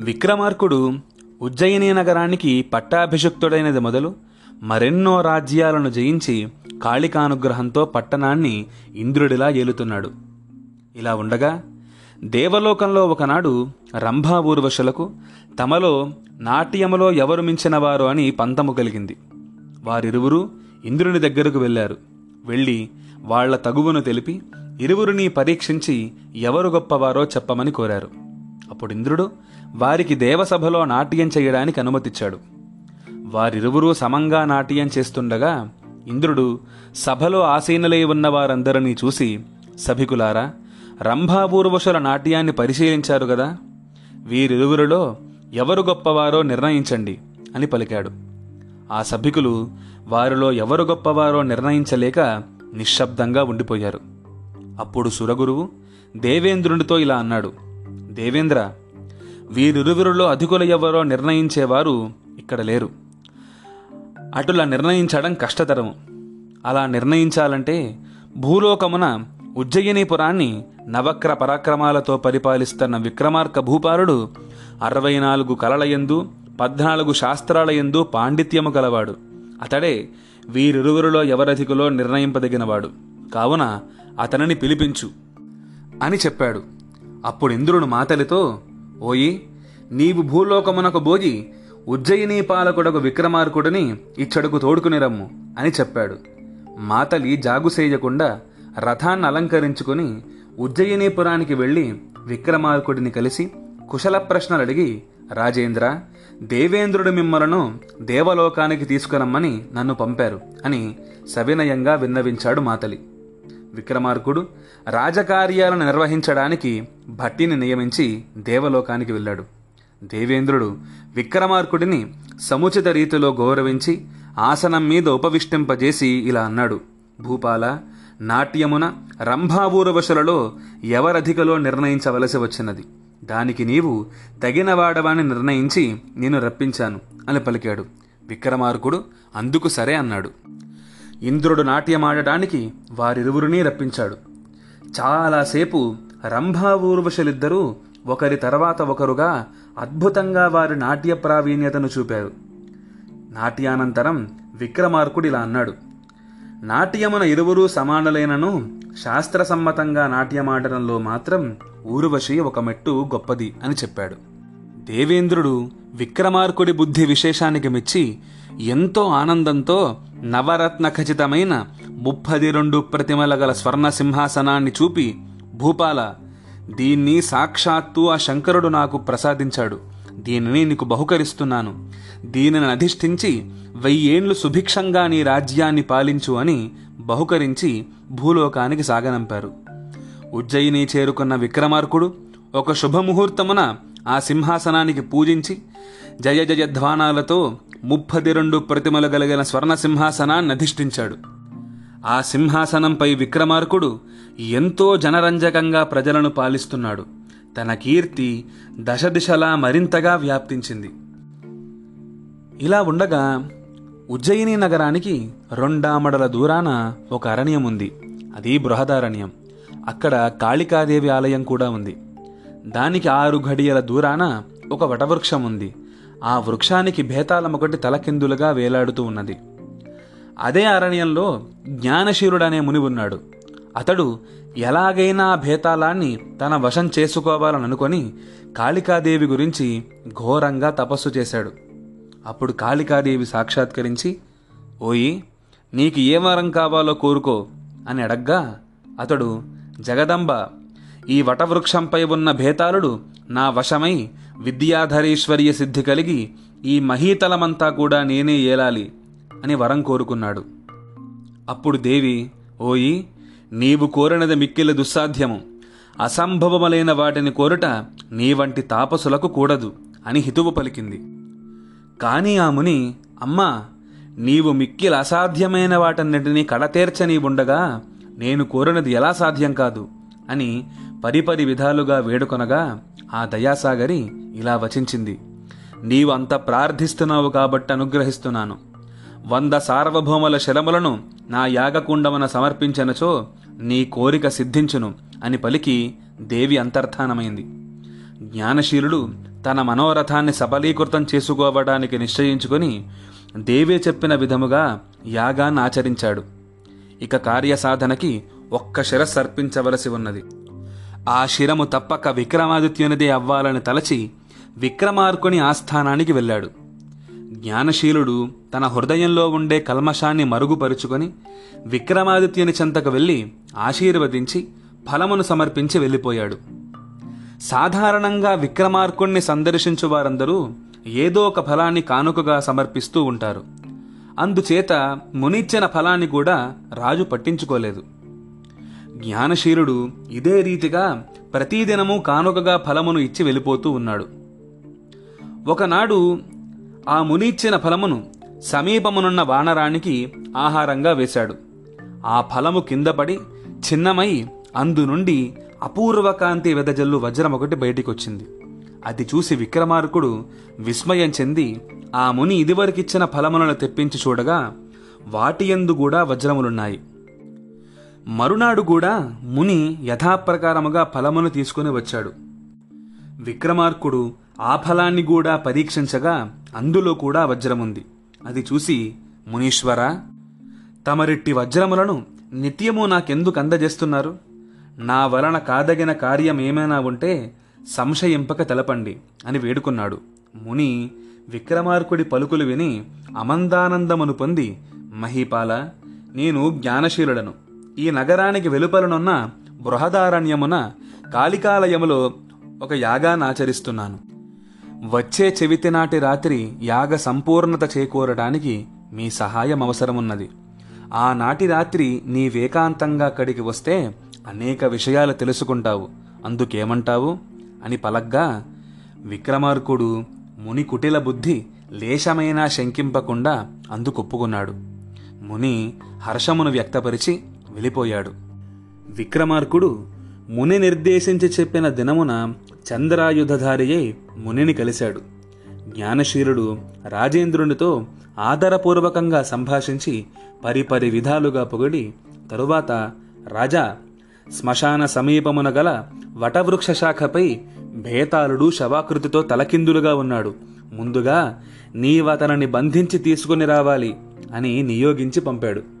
విక్రమార్కుడు ఉజ్జయిని నగరానికి పట్టాభిషిక్తుడైనది మొదలు మరెన్నో రాజ్యాలను జయించి కాళికానుగ్రహంతో పట్టణాన్ని ఇంద్రుడిలా ఏలుతున్నాడు. ఇలా ఉండగా దేవలోకంలో ఒకనాడు రంభా ఊర్వశులకు తమలో నాట్యములో ఎవరు మించినవారు అని పంతము కలిగింది. వారిరువురు ఇంద్రుని దగ్గరకు వెళ్ళారు. వెళ్ళి వాళ్ళ తగువును తెలిపి ఇరువురిని పరీక్షించి ఎవరు గొప్పవారో చెప్పమని కోరారు. అప్పుడు ఇంద్రుడు వారికి దేవసభలో నాట్యం చేయడానికి అనుమతిచ్చాడు. వారిరువురూ సమంగా నాట్యం చేస్తుండగా ఇంద్రుడు సభలో ఆసీనులై ఉన్న వారందరినీ చూసి సభికులారా రంభాపూర్వశుల నాట్యాన్ని పరిశీలించారు కదా వీరిరువురిలో ఎవరు గొప్పవారో నిర్ణయించండి అని పలికాడు. ఆ సభికులు వారిలో ఎవరు గొప్పవారో నిర్ణయించలేక నిశ్శబ్దంగా ఉండిపోయారు. అప్పుడు సురగురువు దేవేంద్రునితో ఇలా అన్నాడు దేవేంద్ర వీరిరువురిలో అధికులు ఎవరో నిర్ణయించేవారు ఇక్కడ లేరు. అటులా నిర్ణయించడం కష్టతరము. అలా నిర్ణయించాలంటే భూలోకమున ఉజ్జయినిపురాన్ని నవక్ర పరాక్రమాలతో పరిపాలిస్తున్న విక్రమార్క భూపాలుడు అరవై నాలుగు కలలయందు పద్నాలుగు శాస్త్రాలయందు పాండిత్యము కలవాడు అతడే వీరిరువురిలో ఎవరధికులో నిర్ణయింపదగినవాడు. కావున అతనిని పిలిపించు అని చెప్పాడు. అప్పుడు ఇంద్రుడు మాతలితో ఓయి నీవు భూలోకమునకు బోగి ఉజ్జయిని పాలకుడకు విక్రమార్కుడిని ఇచ్చడుకు తోడుకునిరమ్ము అని చెప్పాడు. మాతలి జాగుసేయకుండా రథాన్ని అలంకరించుకుని ఉజ్జయినీపురానికి వెళ్ళి విక్రమార్కుడిని కలిసి కుశల ప్రశ్నలు అడిగి రాజేంద్ర దేవేంద్రుడు మిమ్మలను దేవలోకానికి తీసుకురమ్మని నన్ను పంపారు అని సవినయంగా విన్నవించాడు మాతలి. విక్రమార్కుడు రాజకార్యాలను నిర్వహించడానికి భట్టిని నియమించి దేవలోకానికి వెళ్ళాడు. దేవేంద్రుడు విక్రమార్కుడిని సముచిత రీతిలో గౌరవించి ఆసనం మీద ఉపవిష్టింపజేసి ఇలా అన్నాడు. భూపాల నాట్యమున రంభావూరవశులలో ఎవరధికలో నిర్ణయించవలసి వచ్చినది? దానికి నీవు తగినవాడవాని నిర్ణయించి నేను రప్పించాను అని పలికాడు. విక్రమార్కుడు అందుకు సరే అన్నాడు. ఇంద్రుడు నాట్యమాడటానికి వారిరువురిని రప్పించాడు. చాలాసేపు రంభా ఊర్వశులిద్దరూ ఒకరి తర్వాత ఒకరుగా అద్భుతంగా వారి నాట్య ప్రావీణ్యతను చూపారు. నాట్యానంతరం విక్రమార్కుడు ఇలా అన్నాడు. నాట్యమున ఇరువురూ సమానలేనను శాస్త్రసమ్మతంగా నాట్యమాడడంలో మాత్రం ఊర్వశి ఒక మెట్టు గొప్పది అని చెప్పాడు. దేవేంద్రుడు విక్రమార్కుడి బుద్ధి విశేషానికి మెచ్చి ఎంతో ఆనందంతో నవరత్న ఖచితమైన ముప్పది రెండు ప్రతిమల గల స్వర్ణ సింహాసనాన్ని చూపి భూపాల దీన్ని సాక్షాత్తు ఆ శంకరుడు నాకు ప్రసాదించాడు. దీనిని నీకు బహుకరిస్తున్నాను. దీనిని అధిష్ఠించి వెయ్యేండ్లు సుభిక్షంగా నీ రాజ్యాన్ని పాలించు అని బహుకరించి భూలోకానికి సాగనంపారు. ఉజ్జయిని చేరుకున్న విక్రమార్కుడు ఒక శుభముహూర్తమున ఆ సింహాసనానికి పూజించి జయ జయధ్వానాలతో ముప్పది రెండు ప్రతిమలు కలిగిన స్వర్ణ సింహాసనాన్ని అధిష్ఠించాడు. ఆ సింహాసనంపై విక్రమార్కుడు ఎంతో జనరంజకంగా ప్రజలను పాలిస్తున్నాడు. తన కీర్తి దశ దిశలా మరింతగా వ్యాప్తించింది. ఇలా ఉండగా ఉజ్జయిని నగరానికి రెండామడల దూరాన ఒక అరణ్యం ఉంది. అది బృహదారణ్యం. అక్కడ కాళికాదేవి ఆలయం కూడా ఉంది. దానికి ఆరు ఘడియల దూరాన ఒక వటవృక్షం ఉంది. ఆ వృక్షానికి భేతాళం తలకిందులుగా వేలాడుతూ ఉన్నది. అదే అరణ్యంలో జ్ఞానశీలుడనే ముని ఉన్నాడు అతడు ఎలాగైనా భేతాళాన్ని తన వశం చేసుకోవాలని అనుకొని కాళికాదేవి గురించి ఘోరంగా తపస్సు చేశాడు. అప్పుడు కాళికాదేవి సాక్షాత్కరించి ఓయి నీకు ఏ వరం కావాలో కోరుకో అని అడగ్గా అతడు జగదంబ ఈ వటవృక్షంపై ఉన్న భేతాళుడు నా వశమై విద్యాధరీశ్వర్య సిద్ధి కలిగి ఈ మహీతలమంతా కూడా నేనే ఏలాలి అని వరం కోరుకున్నాడు. అప్పుడు దేవి ఓయి నీవు కోరినది మిక్కిల దుస్సాధ్యము. అసంభవములైన వాటిని కోరుట నీ వంటి తాపసులకు కూడదు అని హితువు పలికింది. కానీ ఆ ముని అమ్మా నీవు మిక్కిలి అసాధ్యమైన వాటన్నిటినీ కడతేర్చని ఉండగా నేను కోరినది ఎలా సాధ్యం కాదు అని పరిపరి విధాలుగా వేడుకొనగా ఆ దయాసాగరి ఇలా వచించింది. నీవు అంత ప్రార్థిస్తున్నావు కాబట్టి అనుగ్రహిస్తున్నాను. వంద సార్వభౌముల శరములను నా యాగకుండమున సమర్పించనచో నీ కోరిక సిద్ధించును అని పలికి దేవి అంతర్ధానమైంది. జ్ఞానశీలుడు తన మనోరథాన్ని సబలీకృతం చేసుకోవడానికి నిశ్చయించుకొని దేవి చెప్పిన విధముగా యాగాన్ని ఆచరించాడు. ఇక కార్యసాధనకి ఒక్క శిరస్సు అర్పించవలసి ఉన్నది. ఆ శిరము తప్పక విక్రమాదిత్యునిదే అవ్వాలని తలచి విక్రమార్కుని ఆస్థానానికి వెళ్ళాడు. జ్ఞానశీలుడు తన హృదయంలో ఉండే కల్మషాన్ని మరుగుపరుచుకొని విక్రమాదిత్యుని చెంతకు వెళ్ళి ఆశీర్వదించి ఫలమును సమర్పించి వెళ్ళిపోయాడు. సాధారణంగా విక్రమార్కుణ్ణి సందర్శించు వారందరూ ఏదో ఒక ఫలాన్ని కానుకగా సమర్పిస్తూ ఉంటారు. అందుచేత మునిచ్చిన ఫలాన్ని కూడా రాజు పట్టించుకోలేదు. జ్ఞానశీలుడు ఇదే రీతిగా ప్రతిదినము కానుకగా ఫలమును ఇచ్చి వెళ్ళిపోతూ ఉన్నాడు. ఒకనాడు ఆ ముని ఇచ్చిన ఫలమును సమీపమునున్న వానరానికి ఆహారంగా వేశాడు. ఆ ఫలము కింద పడి చిన్నమై అందు నుండి అపూర్వకాంతి వెదజల్లు వజ్రం ఒకటి బయటికొచ్చింది. అది చూసి విక్రమార్కుడు విస్మయం చెంది ఆ ముని ఇదివరకిచ్చిన ఫలములను తెప్పించి చూడగా వాటి యందు కూడా వజ్రములున్నాయి. మరునాడు కూడా ముని యథాప్రకారముగా ఫలమును తీసుకుని వచ్చాడు. విక్రమార్కుడు ఆ ఫలాన్ని కూడా పరీక్షించగా అందులో కూడా వజ్రముంది. అది చూసి మునీశ్వర తమరిట్టి వజ్రములను నిత్యము నాకెందుకు అందజేస్తున్నారు? నా వలన కాదగిన కార్యం ఏమైనా ఉంటే సంశయింపక తెలపండి అని వేడుకున్నాడు. ముని విక్రమార్కుడి పలుకులు విని అమందానందమును పొంది మహీపాల నేను జ్ఞానశీలుడను. ఈ నగరానికి వెలుపలనున్న బృహదారణ్యమున కాళికాలయములో ఒక యాగానాచరిస్తున్నాను వచ్చే చెవితి నాటి రాత్రి యాగ సంపూర్ణత చేకూరడానికి మీ సహాయం అవసరమున్నది. ఆనాటి రాత్రి నీ వేకాంతంగా అక్కడికి వస్తే అనేక విషయాలు తెలుసుకుంటావు. అందుకేమంటావు? అని పలగ్గా విక్రమార్కుడు ముని కుటిల బుద్ధి లేశమైనా శంకింపకుండా అందుకొప్పుకున్నాడు. ముని హర్షమును వ్యక్తపరిచి వెళ్ళిపోయాడు. విక్రమార్కుడు ముని నిర్దేశించి చెప్పిన దినమున చంద్రాయుధధారియై మునిని కలిశాడు. జ్ఞానశీలుడు రాజేంద్రునితో ఆదరపూర్వకంగా సంభాషించి పరిపరి విధాలుగా పొగిడి తరువాత రాజా శ్మశాన సమీపమున గల వటవృక్ష శాఖపై భేతాళుడు శవాకృతితో తలకిందులుగా ఉన్నాడు. ముందుగా నీవతనని బంధించి తీసుకుని రావాలి అని నియోగించి పంపాడు.